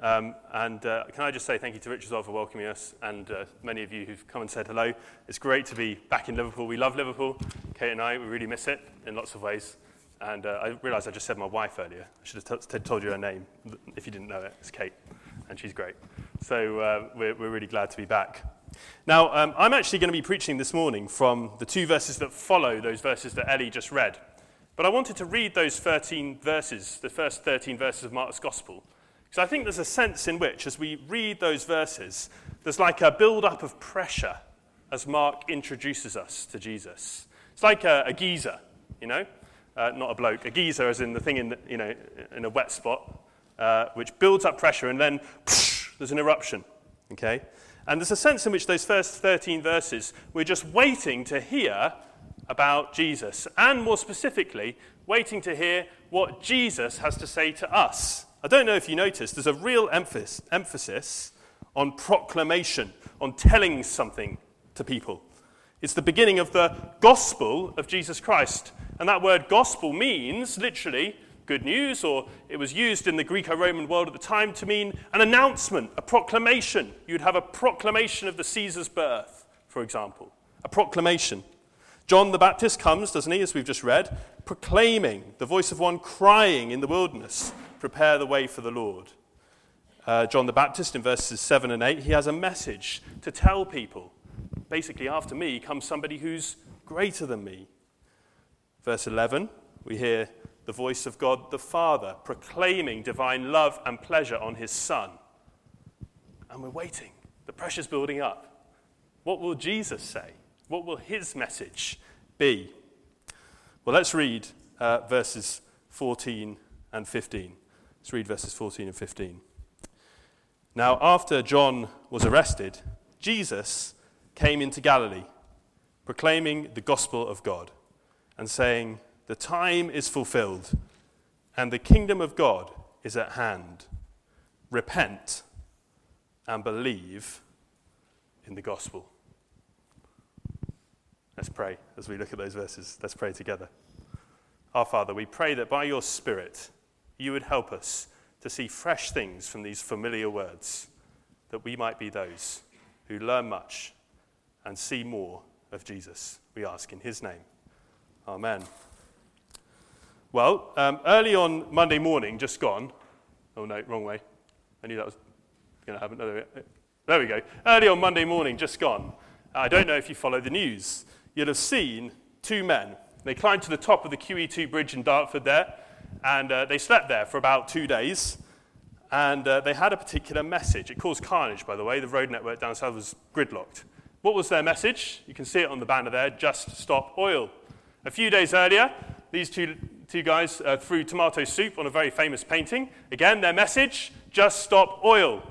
Um, and uh, can I just say thank you to Rich as for welcoming us and uh, many of you who've come and said hello. It's great to be back in Liverpool. We love Liverpool. Kate and I, we really miss it in lots of ways. And uh, I realised I just said my wife earlier. I should have t- told you her name if you didn't know it. It's Kate, and she's great. So uh, we're, we're really glad to be back. Now, um, I'm actually going to be preaching this morning from the two verses that follow those verses that Ellie just read. But I wanted to read those 13 verses, the first 13 verses of Mark's Gospel, because I think there's a sense in which, as we read those verses, there's like a build up of pressure as Mark introduces us to Jesus. It's like a, a geyser, you know, uh, not a bloke, a geyser as in the thing in, the, you know, in a wet spot, uh, which builds up pressure and then psh, there's an eruption, okay? And there's a sense in which those first 13 verses, we're just waiting to hear about Jesus, and more specifically, waiting to hear what Jesus has to say to us. I don't know if you noticed, there's a real emphasis, on proclamation, on telling something to people. It's the beginning of the gospel of Jesus Christ. And that word gospel means literally good news, or it was used in the Greco Roman world at the time to mean an announcement, a proclamation. You'd have a proclamation of the Caesar's birth, for example. A proclamation. John the Baptist comes, doesn't he, as we've just read, proclaiming the voice of one crying in the wilderness, prepare the way for the Lord. Uh, John the Baptist, in verses 7 and 8, he has a message to tell people. Basically, after me comes somebody who's greater than me. Verse 11, we hear the voice of God the Father proclaiming divine love and pleasure on his Son. And we're waiting. The pressure's building up. What will Jesus say? What will his message be? Well, let's read uh, verses 14 and 15. Let's read verses 14 and 15. Now, after John was arrested, Jesus came into Galilee, proclaiming the gospel of God and saying, The time is fulfilled, and the kingdom of God is at hand. Repent and believe in the gospel. Let's pray as we look at those verses. Let's pray together. Our Father, we pray that by your Spirit, you would help us to see fresh things from these familiar words, that we might be those who learn much and see more of Jesus. We ask in his name. Amen. Well, um, early on Monday morning, just gone. Oh, no, wrong way. I knew that was going to happen. there we go. Early on Monday morning, just gone. I don't know if you follow the news you'll have seen two men. They climbed to the top of the QE2 bridge in Dartford there, and uh, they slept there for about two days. And uh, they had a particular message. It caused carnage, by the way. The road network down south was gridlocked. What was their message? You can see it on the banner there just stop oil. A few days earlier, these two, two guys uh, threw tomato soup on a very famous painting. Again, their message just stop oil.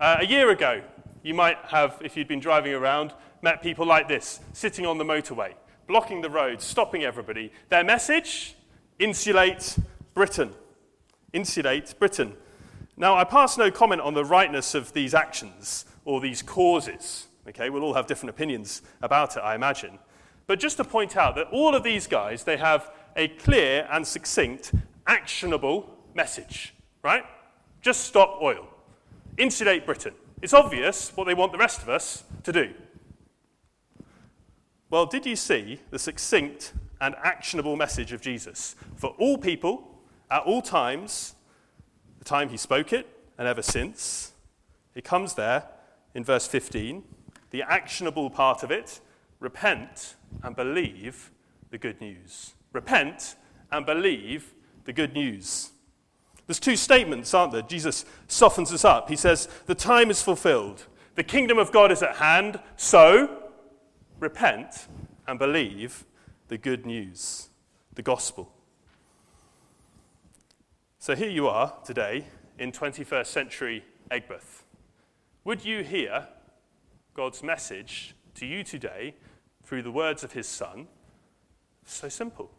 Uh, a year ago, you might have, if you'd been driving around, met people like this, sitting on the motorway, blocking the roads, stopping everybody. Their message insulate Britain. Insulate Britain. Now, I pass no comment on the rightness of these actions or these causes. Okay, we'll all have different opinions about it, I imagine. But just to point out that all of these guys, they have a clear and succinct, actionable message, right? Just stop oil. Insulate Britain. It's obvious what they want the rest of us to do. Well, did you see the succinct and actionable message of Jesus for all people at all times, the time he spoke it and ever since? It comes there in verse 15, the actionable part of it repent and believe the good news. Repent and believe the good news. There's two statements, aren't there? Jesus softens us up. He says, The time is fulfilled, the kingdom of God is at hand, so repent and believe the good news, the gospel. So here you are today in 21st century Aigburth. Would you hear God's message to you today through the words of his Son? So simple.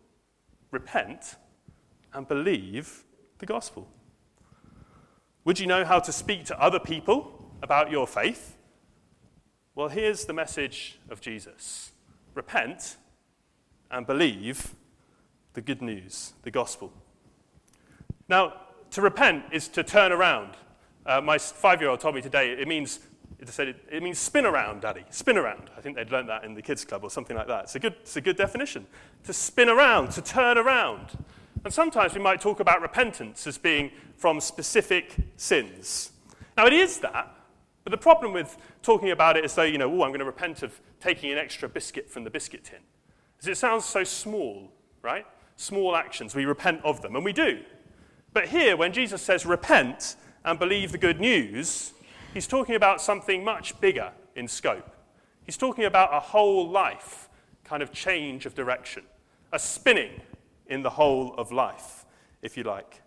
Repent and believe the gospel. Would you know how to speak to other people about your faith? Well, here's the message of Jesus repent and believe the good news, the gospel. Now, to repent is to turn around. Uh, my five year old told me today it means, it, said it, it, means spin around, daddy. Spin around. I think they'd learned that in the kids' club or something like that. It's a, good, it's a good definition. To spin around, to turn around. And sometimes we might talk about repentance as being from specific sins. Now, it is that, but the problem with talking about it as though, you know, oh, I'm going to repent of taking an extra biscuit from the biscuit tin, is it sounds so small, right? Small actions, we repent of them, and we do. But here, when Jesus says repent and believe the good news, he's talking about something much bigger in scope. He's talking about a whole life kind of change of direction, a spinning in the whole of life, if you like.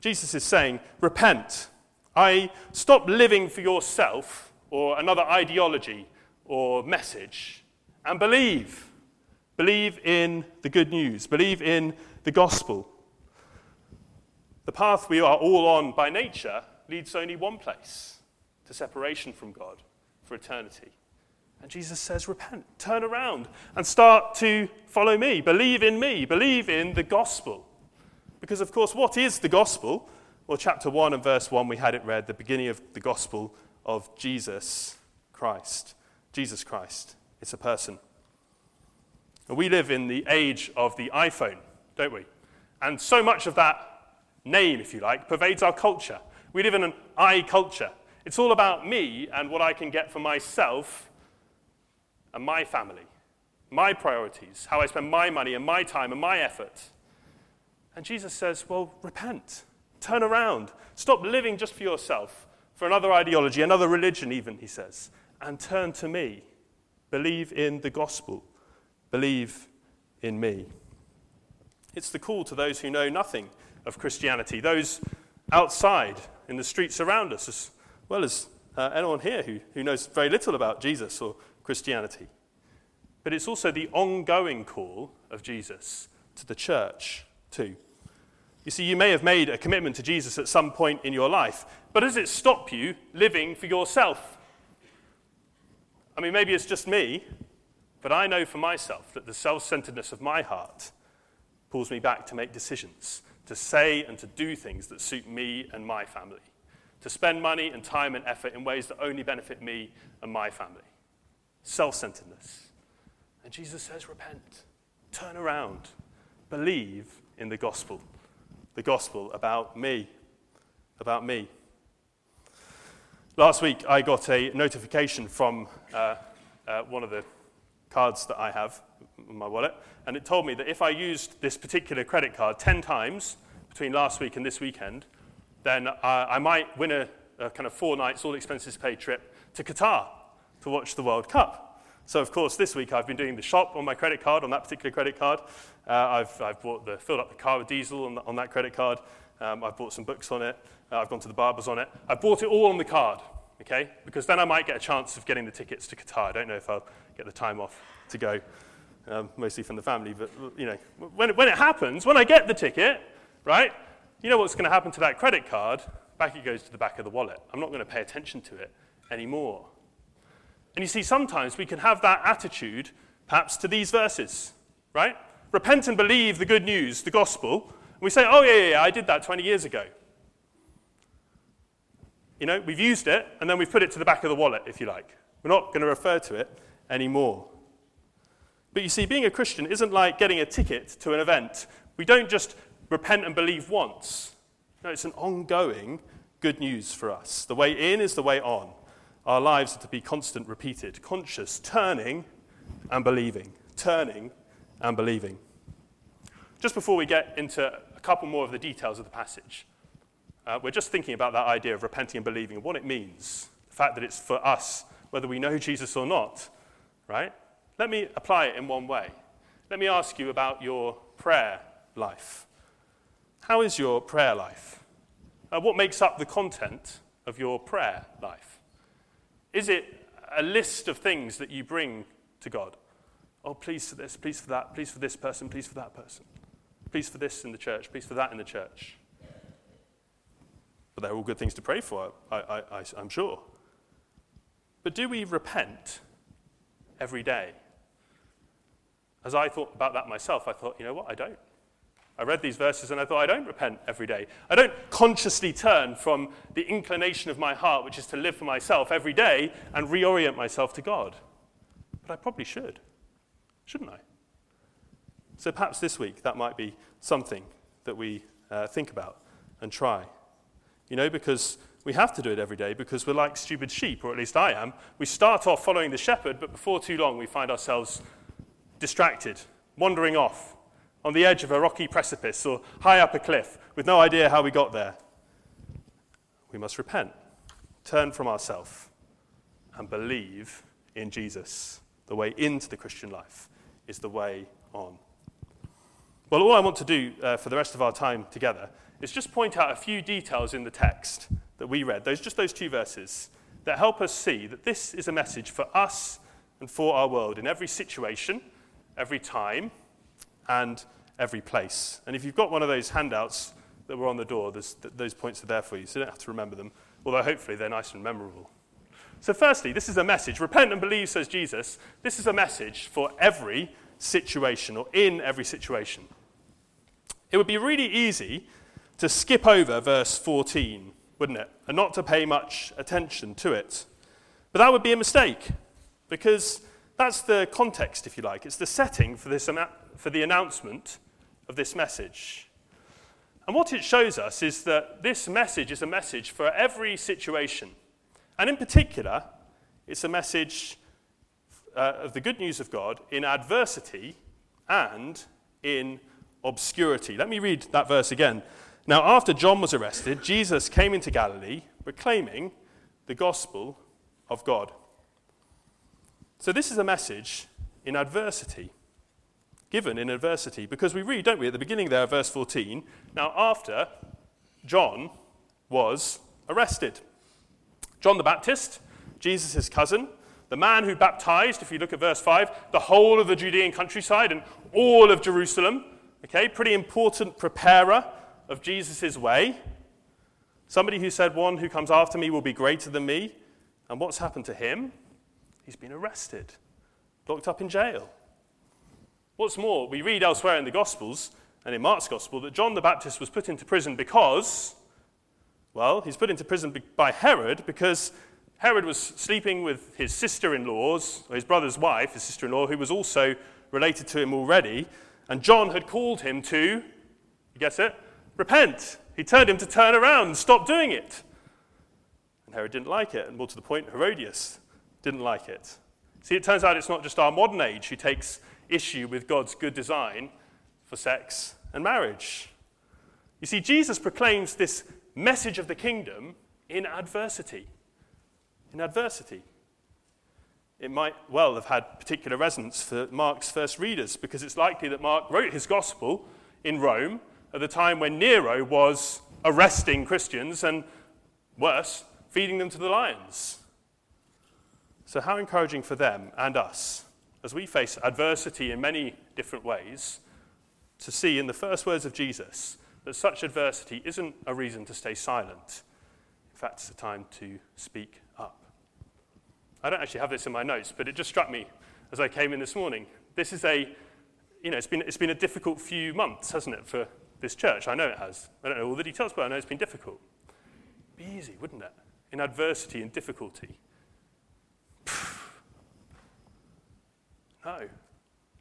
Jesus is saying, Repent. I stop living for yourself or another ideology or message and believe. Believe in the good news. Believe in the gospel. The path we are all on by nature leads only one place to separation from God for eternity. And Jesus says, Repent, turn around, and start to follow me. Believe in me. Believe in the gospel. Because, of course, what is the gospel? Well, chapter 1 and verse 1, we had it read, the beginning of the gospel of Jesus Christ. Jesus Christ. It's a person. And we live in the age of the iPhone, don't we? And so much of that name, if you like, pervades our culture. We live in an I culture. It's all about me and what I can get for myself and my family, my priorities, how I spend my money and my time and my effort. And Jesus says, Well, repent, turn around, stop living just for yourself, for another ideology, another religion, even, he says, and turn to me. Believe in the gospel, believe in me. It's the call to those who know nothing of Christianity, those outside in the streets around us, as well as uh, anyone here who, who knows very little about Jesus or Christianity. But it's also the ongoing call of Jesus to the church, too. You see, you may have made a commitment to Jesus at some point in your life, but does it stop you living for yourself? I mean, maybe it's just me, but I know for myself that the self centeredness of my heart pulls me back to make decisions, to say and to do things that suit me and my family, to spend money and time and effort in ways that only benefit me and my family self centeredness. And Jesus says, Repent, turn around, believe in the gospel. The gospel about me. About me. Last week, I got a notification from uh, uh, one of the cards that I have my wallet, and it told me that if I used this particular credit card 10 times between last week and this weekend, then uh, I might win a, a kind of four nights, all expenses paid trip to Qatar to watch the World Cup. So, of course, this week I've been doing the shop on my credit card, on that particular credit card. Uh, I've, I've bought the, filled up the car with diesel on, the, on that credit card. Um, I've bought some books on it. Uh, I've gone to the barbers on it. I've bought it all on the card, okay? Because then I might get a chance of getting the tickets to Qatar. I don't know if I'll get the time off to go, um, mostly from the family. But, you know, when it, when it happens, when I get the ticket, right, you know what's going to happen to that credit card? Back it goes to the back of the wallet. I'm not going to pay attention to it anymore. And you see, sometimes we can have that attitude, perhaps, to these verses, right? Repent and believe the good news, the gospel. And we say, oh, yeah, yeah, yeah, I did that 20 years ago. You know, we've used it, and then we've put it to the back of the wallet, if you like. We're not going to refer to it anymore. But you see, being a Christian isn't like getting a ticket to an event. We don't just repent and believe once. No, it's an ongoing good news for us. The way in is the way on. Our lives are to be constant, repeated, conscious, turning and believing, turning and believing. Just before we get into a couple more of the details of the passage, uh, we're just thinking about that idea of repenting and believing and what it means. The fact that it's for us, whether we know Jesus or not, right? Let me apply it in one way. Let me ask you about your prayer life. How is your prayer life? Uh, what makes up the content of your prayer life? Is it a list of things that you bring to God? Oh, please for this, please for that, please for this person, please for that person. Please for this in the church, please for that in the church. But they're all good things to pray for, I, I'm sure. But do we repent every day? As I thought about that myself, I thought, you know what, I don't. I read these verses and I thought, I don't repent every day. I don't consciously turn from the inclination of my heart, which is to live for myself every day, and reorient myself to God. But I probably should, shouldn't I? So perhaps this week that might be something that we uh, think about and try. You know, because we have to do it every day because we're like stupid sheep, or at least I am. We start off following the shepherd, but before too long we find ourselves distracted, wandering off on the edge of a rocky precipice or high up a cliff with no idea how we got there. We must repent, turn from ourselves, and believe in Jesus. The way into the Christian life is the way on. Well, all I want to do uh, for the rest of our time together is just point out a few details in the text that we read, those, just those two verses, that help us see that this is a message for us and for our world in every situation, every time, and every place. And if you've got one of those handouts that were on the door, those points are there for you, so you don't have to remember them, although hopefully they're nice and memorable. So, firstly, this is a message. Repent and believe, says Jesus. This is a message for every situation or in every situation. It would be really easy to skip over verse 14, wouldn't it? And not to pay much attention to it. But that would be a mistake because that's the context, if you like. It's the setting for, this, for the announcement of this message. And what it shows us is that this message is a message for every situation. And in particular, it's a message uh, of the good news of God in adversity and in obscurity. Let me read that verse again. Now, after John was arrested, Jesus came into Galilee proclaiming the gospel of God. So, this is a message in adversity given in adversity. Because we read, don't we, at the beginning there, verse 14, now after John was arrested. John the Baptist, Jesus' cousin, the man who baptized, if you look at verse 5, the whole of the Judean countryside and all of Jerusalem. Okay, pretty important preparer of Jesus' way. Somebody who said, One who comes after me will be greater than me. And what's happened to him? He's been arrested, locked up in jail. What's more, we read elsewhere in the Gospels and in Mark's Gospel that John the Baptist was put into prison because, well, he's put into prison by Herod because Herod was sleeping with his sister in law's, his brother's wife, his sister in law, who was also related to him already. And John had called him to, you guess it? Repent. He turned him to turn around and stop doing it. And Herod didn't like it. And more to the point, Herodias didn't like it. See, it turns out it's not just our modern age who takes issue with God's good design for sex and marriage. You see, Jesus proclaims this message of the kingdom in adversity. In adversity. It might well have had particular resonance for Mark's first readers because it's likely that Mark wrote his gospel in Rome at the time when Nero was arresting Christians and, worse, feeding them to the lions. So, how encouraging for them and us as we face adversity in many different ways, to see in the first words of Jesus that such adversity isn't a reason to stay silent. In fact, it's a time to speak up. I don't actually have this in my notes, but it just struck me as I came in this morning. This is a, you know, it's been, it's been a difficult few months, hasn't it, for this church? I know it has. I don't know all the details, but I know it's been difficult. Be easy, wouldn't it? In adversity and difficulty. No,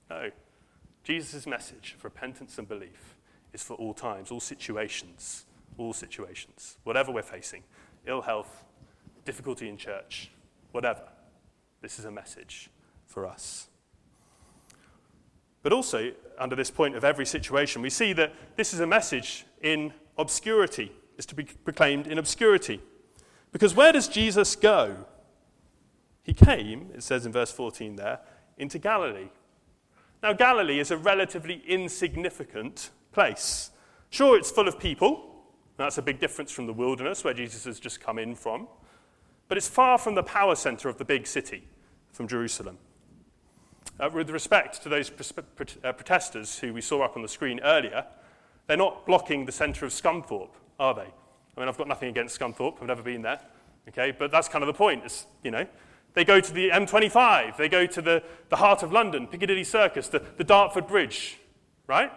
no. Jesus' message of repentance and belief is for all times, all situations, all situations, whatever we're facing ill health, difficulty in church, whatever. This is a message for us. But also, under this point of every situation, we see that this is a message in obscurity, is to be proclaimed in obscurity. Because where does Jesus go? He came, it says in verse 14 there, into Galilee. Now, Galilee is a relatively insignificant place. Sure, it's full of people. That's a big difference from the wilderness where Jesus has just come in from. But it's far from the power center of the big city, from Jerusalem. Uh, with respect to those uh, protesters who we saw up on the screen earlier, they're not blocking the center of Scunthorpe, are they? I mean, I've got nothing against Scunthorpe, I've never been there, okay? But that's kind of the point. It's, you know, they go to the M25. They go to the, the heart of London, Piccadilly Circus, the, the Dartford Bridge, right?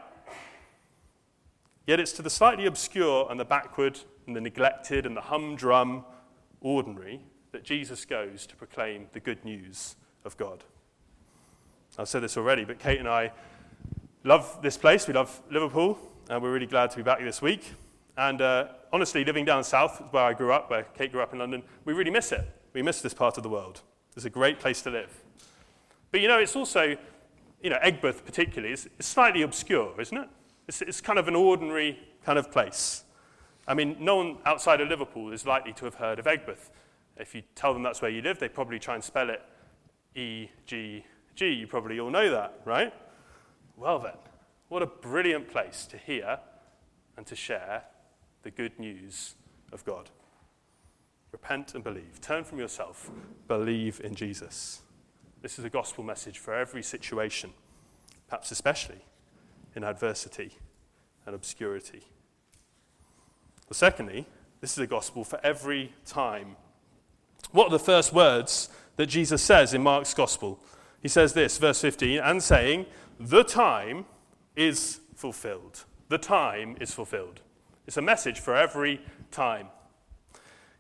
Yet it's to the slightly obscure and the backward and the neglected and the humdrum ordinary that Jesus goes to proclaim the good news of God. I've said this already, but Kate and I love this place. We love Liverpool, and we're really glad to be back this week. And uh, honestly, living down south, where I grew up, where Kate grew up in London, we really miss it. We miss this part of the world. It's a great place to live. But you know, it's also, you know, Aigburth particularly, is, slightly obscure, isn't it? It's, it's kind of an ordinary kind of place. I mean, no one outside of Liverpool is likely to have heard of Aigburth. If you tell them that's where you live, they probably try and spell it E G G. You probably all know that, right? Well, then, what a brilliant place to hear and to share the good news of God. Repent and believe. Turn from yourself. Believe in Jesus. This is a gospel message for every situation, perhaps especially in adversity and obscurity. Secondly, this is a gospel for every time. What are the first words that Jesus says in Mark's gospel? He says this, verse 15, and saying, The time is fulfilled. The time is fulfilled. It's a message for every time.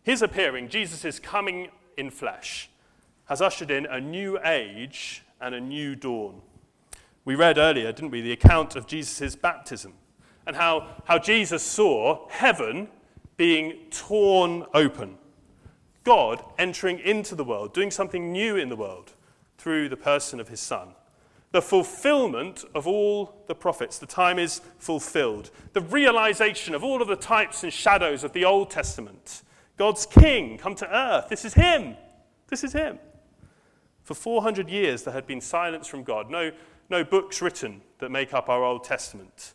His appearing, Jesus' coming in flesh, has ushered in a new age and a new dawn. We read earlier, didn't we, the account of Jesus' baptism and how, how Jesus saw heaven being torn open. God entering into the world, doing something new in the world through the person of his Son. The fulfillment of all the prophets. The time is fulfilled. The realization of all of the types and shadows of the Old Testament God's king come to earth. This is him. This is him. For 400 years, there had been silence from God, no, no books written that make up our Old Testament.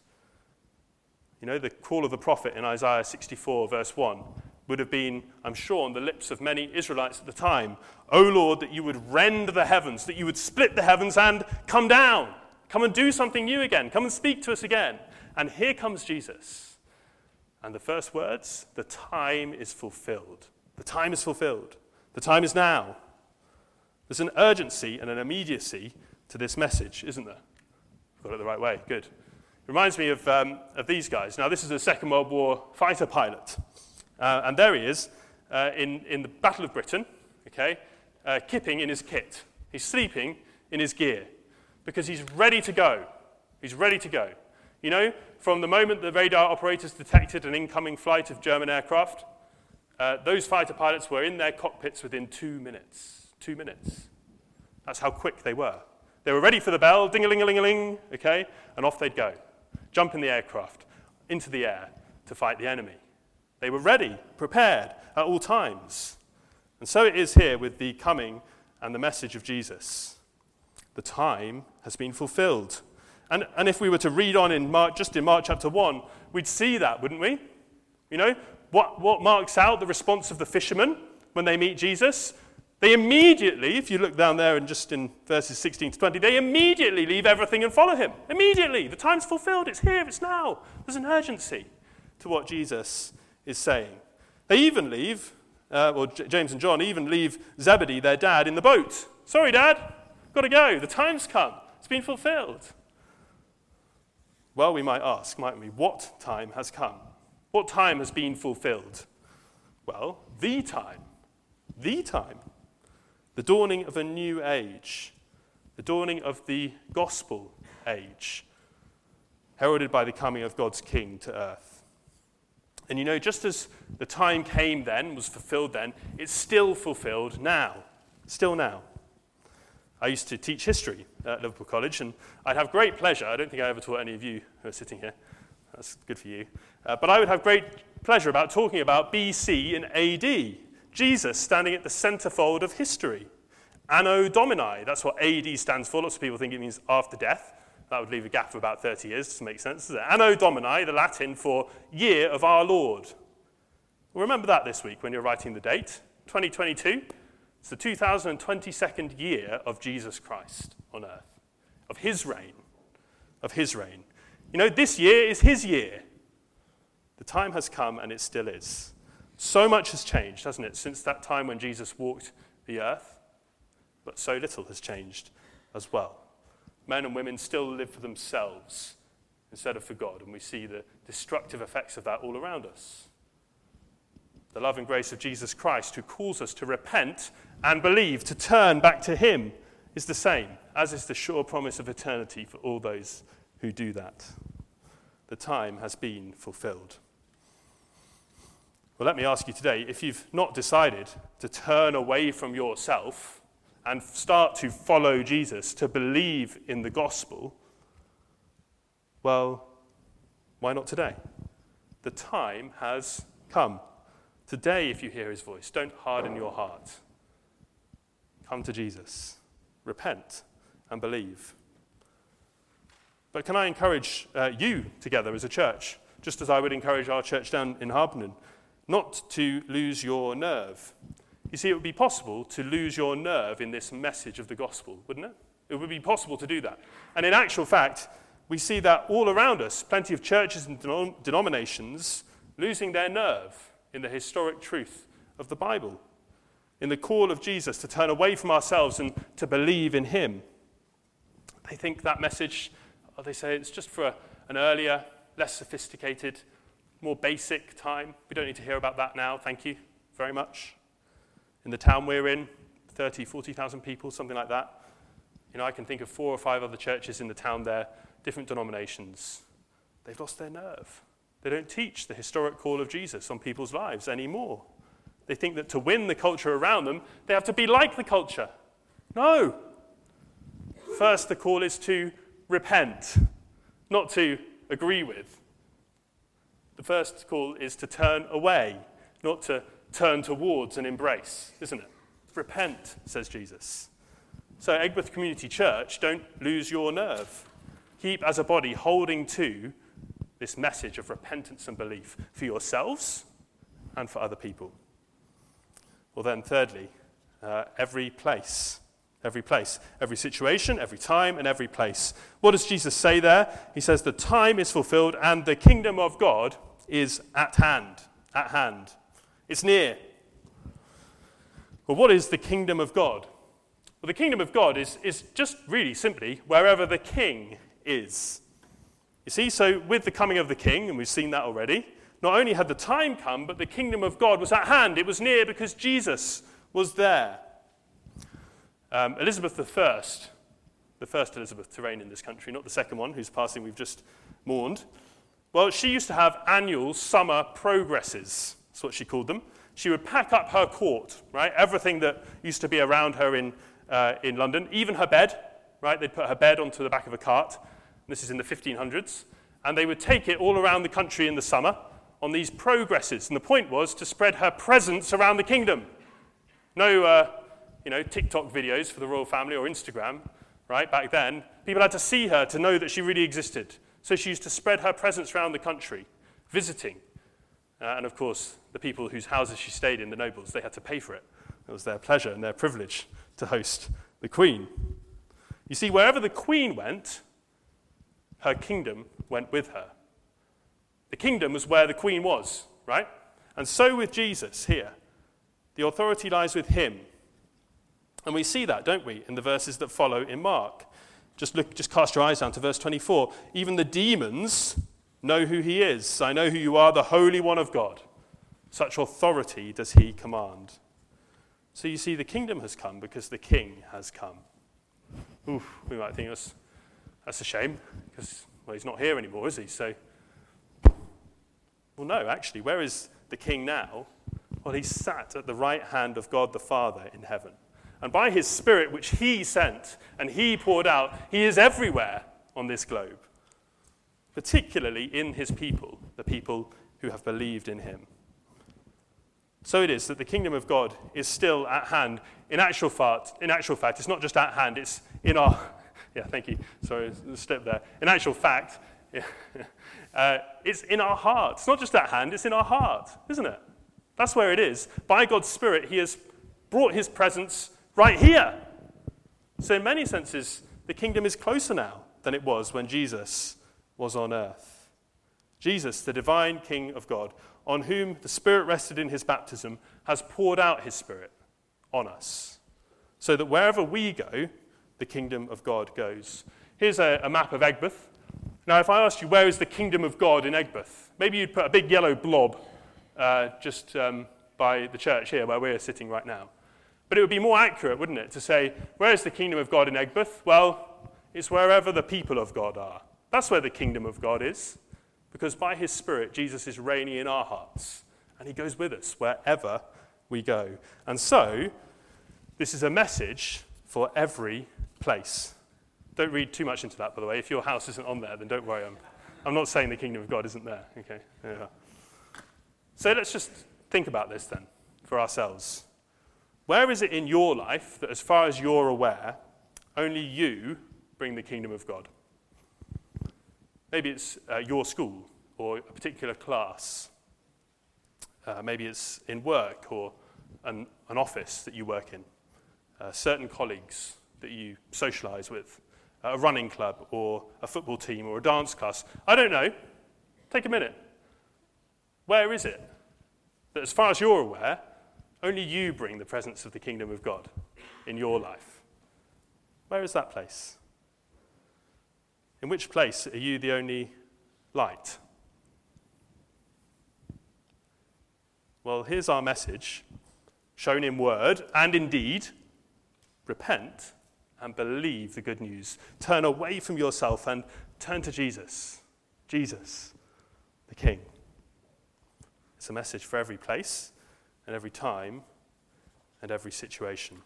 You know, the call of the prophet in Isaiah 64, verse 1, would have been, I'm sure, on the lips of many Israelites at the time O Lord, that you would rend the heavens, that you would split the heavens and come down. Come and do something new again. Come and speak to us again. And here comes Jesus. And the first words, the time is fulfilled. The time is fulfilled. The time is now. There's an urgency and an immediacy to this message, isn't there? Got it the right way. Good. It reminds me of, um, of these guys. Now, this is a Second World War fighter pilot. Uh, and there he is uh, in, in the Battle of Britain, okay, uh, kipping in his kit. He's sleeping in his gear because he's ready to go. He's ready to go. You know, from the moment the radar operators detected an incoming flight of German aircraft, uh, those fighter pilots were in their cockpits within two minutes. Two minutes. That's how quick they were. They were ready for the bell, ding a ling a ling a ling, okay, and off they'd go. Jump in the aircraft, into the air to fight the enemy. They were ready, prepared at all times. And so it is here with the coming and the message of Jesus. The time has been fulfilled. And, and if we were to read on in Mark, just in Mark chapter 1, we'd see that, wouldn't we? You know, what, what marks out the response of the fishermen when they meet Jesus? They immediately, if you look down there and just in verses 16 to 20, they immediately leave everything and follow him. Immediately. The time's fulfilled. It's here. It's now. There's an urgency to what Jesus is saying. They even leave, uh, well, J- James and John even leave Zebedee, their dad, in the boat. Sorry, Dad. Got to go. The time's come. It's been fulfilled. Well, we might ask, mightn't we, what time has come? What time has been fulfilled? Well, the time. The time. The dawning of a new age. The dawning of the gospel age, heralded by the coming of God's King to earth. And you know, just as the time came then, was fulfilled then, it's still fulfilled now. Still now. I used to teach history at Liverpool College, and I'd have great pleasure. I don't think I ever taught any of you who are sitting here. That's good for you. Uh, but I would have great pleasure about talking about BC and AD, Jesus standing at the centerfold of history. Anno Domini, that's what AD stands for. Lots of people think it means after death. That would leave a gap of about 30 years to make sense. Anno Domini, the Latin for year of our Lord. remember that this week when you're writing the date 2022. It's the 2022nd year of Jesus Christ on earth, of his reign, of his reign. You know, this year is his year. The time has come and it still is. So much has changed, hasn't it, since that time when Jesus walked the earth? But so little has changed as well. Men and women still live for themselves instead of for God. And we see the destructive effects of that all around us. The love and grace of Jesus Christ, who calls us to repent and believe, to turn back to Him, is the same, as is the sure promise of eternity for all those who do that. The time has been fulfilled. Well, let me ask you today if you've not decided to turn away from yourself and start to follow Jesus, to believe in the gospel, well, why not today? The time has come. Today, if you hear his voice, don't harden your heart. Come to Jesus, repent, and believe. But can I encourage uh, you together as a church, just as I would encourage our church down in Harpenden, not to lose your nerve? You see, it would be possible to lose your nerve in this message of the gospel, wouldn't it? It would be possible to do that. And in actual fact, we see that all around us, plenty of churches and denom- denominations losing their nerve in the historic truth of the Bible, in the call of Jesus to turn away from ourselves and to believe in Him. They think that message, or they say it's just for a, an earlier, less sophisticated, more basic time. We don't need to hear about that now, thank you very much. In the town we're in, 30, 40,000 people, something like that. You know, I can think of four or five other churches in the town there different denominations, they've lost their nerve. They don't teach the historic call of Jesus on people's lives anymore. They think that to win the culture around them, they have to be like the culture. No. First, the call is to repent, not to agree with. The first call is to turn away, not to turn towards and embrace, isn't it? Repent, says Jesus. So, Aigburth Community Church, don't lose your nerve keep as a body holding to this message of repentance and belief for yourselves and for other people. Well, then, thirdly, uh, every place. Every place, every situation, every time, and every place. What does Jesus say there? He says, The time is fulfilled and the kingdom of God is at hand. At hand. It's near. Well, what is the kingdom of God? Well, the kingdom of God is, is just really simply wherever the king is. You see, so with the coming of the king, and we've seen that already, not only had the time come, but the kingdom of God was at hand. It was near because Jesus was there. Um, Elizabeth I, the first Elizabeth to reign in this country, not the second one whose passing we've just mourned, well, she used to have annual summer progresses. That's what she called them. She would pack up her court, right? Everything that used to be around her in, uh, in London, even her bed, right? They'd put her bed onto the back of a cart. This is in the 1500s. And they would take it all around the country in the summer on these progresses. And the point was to spread her presence around the kingdom. No, uh, you know, TikTok videos for the royal family or Instagram, right? Back then, people had to see her to know that she really existed. So she used to spread her presence around the country, visiting. Uh, and of course, the people whose houses she stayed in, the nobles, they had to pay for it. It was their pleasure and their privilege to host the queen. You see, wherever the queen went, her kingdom went with her. The kingdom was where the queen was, right? And so with Jesus here. The authority lies with him. And we see that, don't we, in the verses that follow in Mark. Just, look, just cast your eyes down to verse 24. Even the demons know who he is. I know who you are, the Holy One of God. Such authority does he command. So you see, the kingdom has come because the king has come. Oof, we might think that's, that's a shame because, well, he's not here anymore, is he? So, well, no, actually, where is the king now? Well, he's sat at the right hand of God the Father in heaven. And by his Spirit, which he sent and he poured out, he is everywhere on this globe, particularly in his people, the people who have believed in him. So it is that the kingdom of God is still at hand. In actual fact, in actual fact, it's not just at hand, it's in our yeah, thank you. Sorry, step there. In actual fact, uh, it's in our heart. It's not just that hand, it's in our heart, isn't it? That's where it is. By God's Spirit, He has brought His presence right here. So, in many senses, the kingdom is closer now than it was when Jesus was on earth. Jesus, the divine King of God, on whom the Spirit rested in his baptism, has poured out his Spirit on us. So that wherever we go, the kingdom of God goes. Here's a, a map of Aigburth. Now, if I asked you, where is the kingdom of God in Aigburth? Maybe you'd put a big yellow blob uh, just um, by the church here where we're sitting right now. But it would be more accurate, wouldn't it, to say, where is the kingdom of God in Aigburth? Well, it's wherever the people of God are. That's where the kingdom of God is. Because by his Spirit, Jesus is reigning in our hearts. And he goes with us wherever we go. And so, this is a message for every place. Don't read too much into that, by the way. If your house isn't on there, then don't worry. I'm, I'm not saying the kingdom of God isn't there. Okay. Yeah. So let's just think about this then for ourselves. Where is it in your life that, as far as you're aware, only you bring the kingdom of God? Maybe it's uh, your school or a particular class. Uh, maybe it's in work or an, an office that you work in, uh, certain colleagues that you socialize with, a running club or a football team or a dance class. I don't know. Take a minute. Where is it that, as far as you're aware, only you bring the presence of the kingdom of God in your life? Where is that place? In which place are you the only light? Well, here's our message, shown in word and in deed repent and believe the good news. Turn away from yourself and turn to Jesus. Jesus, the King. It's a message for every place and every time and every situation.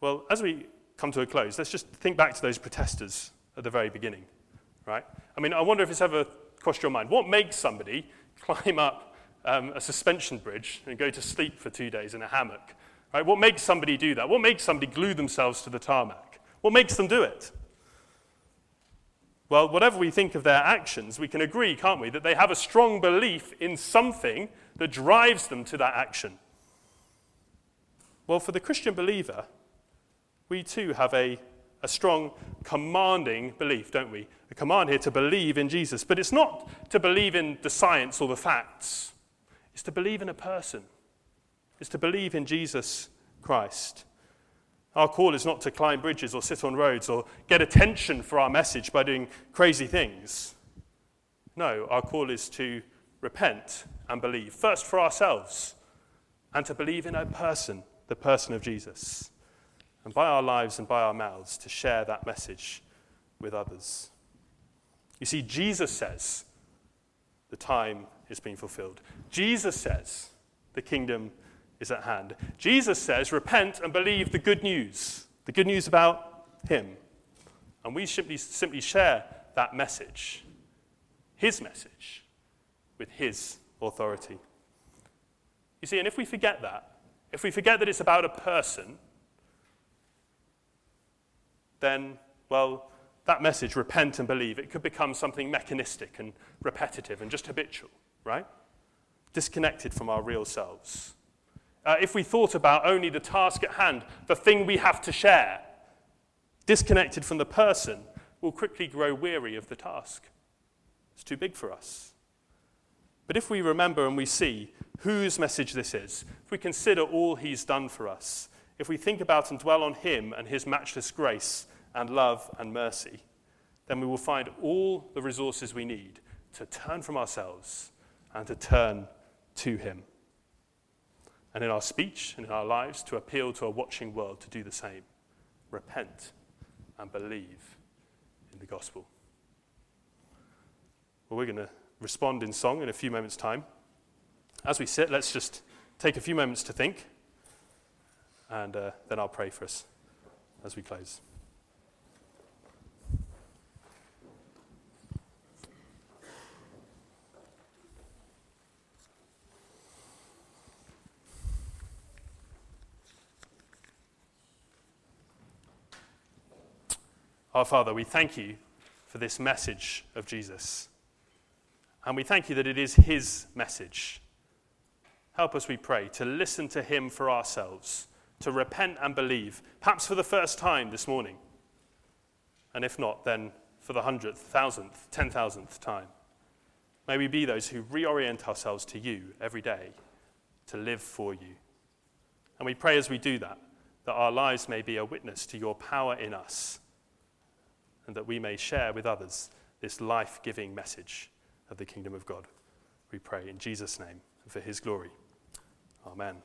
Well, as we come to a close, let's just think back to those protesters at the very beginning, right? I mean, I wonder if it's ever crossed your mind. What makes somebody climb up um, a suspension bridge and go to sleep for two days in a hammock? Right? What makes somebody do that? What makes somebody glue themselves to the tarmac? What makes them do it? Well, whatever we think of their actions, we can agree, can't we, that they have a strong belief in something that drives them to that action. Well, for the Christian believer, we too have a, a strong commanding belief, don't we? A command here to believe in Jesus. But it's not to believe in the science or the facts, it's to believe in a person, it's to believe in Jesus Christ. Our call is not to climb bridges or sit on roads or get attention for our message by doing crazy things. No, our call is to repent and believe, first for ourselves, and to believe in a person, the person of Jesus and by our lives and by our mouths to share that message with others. You see, Jesus says the time is being fulfilled. Jesus says the kingdom is at hand. Jesus says, repent and believe the good news, the good news about him. And we simply, simply share that message, his message, with his authority. You see, and if we forget that, if we forget that it's about a person, then, well, that message, repent and believe, it could become something mechanistic and repetitive and just habitual, right? Disconnected from our real selves. Uh, if we thought about only the task at hand, the thing we have to share, disconnected from the person, we'll quickly grow weary of the task. It's too big for us. But if we remember and we see whose message this is, if we consider all he's done for us, if we think about and dwell on him and his matchless grace and love and mercy, then we will find all the resources we need to turn from ourselves and to turn to him. And in our speech and in our lives, to appeal to a watching world to do the same. Repent and believe in the gospel. Well, we're going to respond in song in a few moments' time. As we sit, let's just take a few moments to think and uh, then I'll pray for us as we close. Our Father, we thank you for this message of Jesus. And we thank you that it is his message. Help us, we pray, to listen to him for ourselves to repent and believe, perhaps for the first time this morning. And if not, then for the hundredth, thousandth, ten thousandth time. May we be those who reorient ourselves to you every day to live for you. And we pray as we do that, that our lives may be a witness to your power in us and that we may share with others this life giving message of the kingdom of God. We pray in Jesus' name and for his glory. Amen.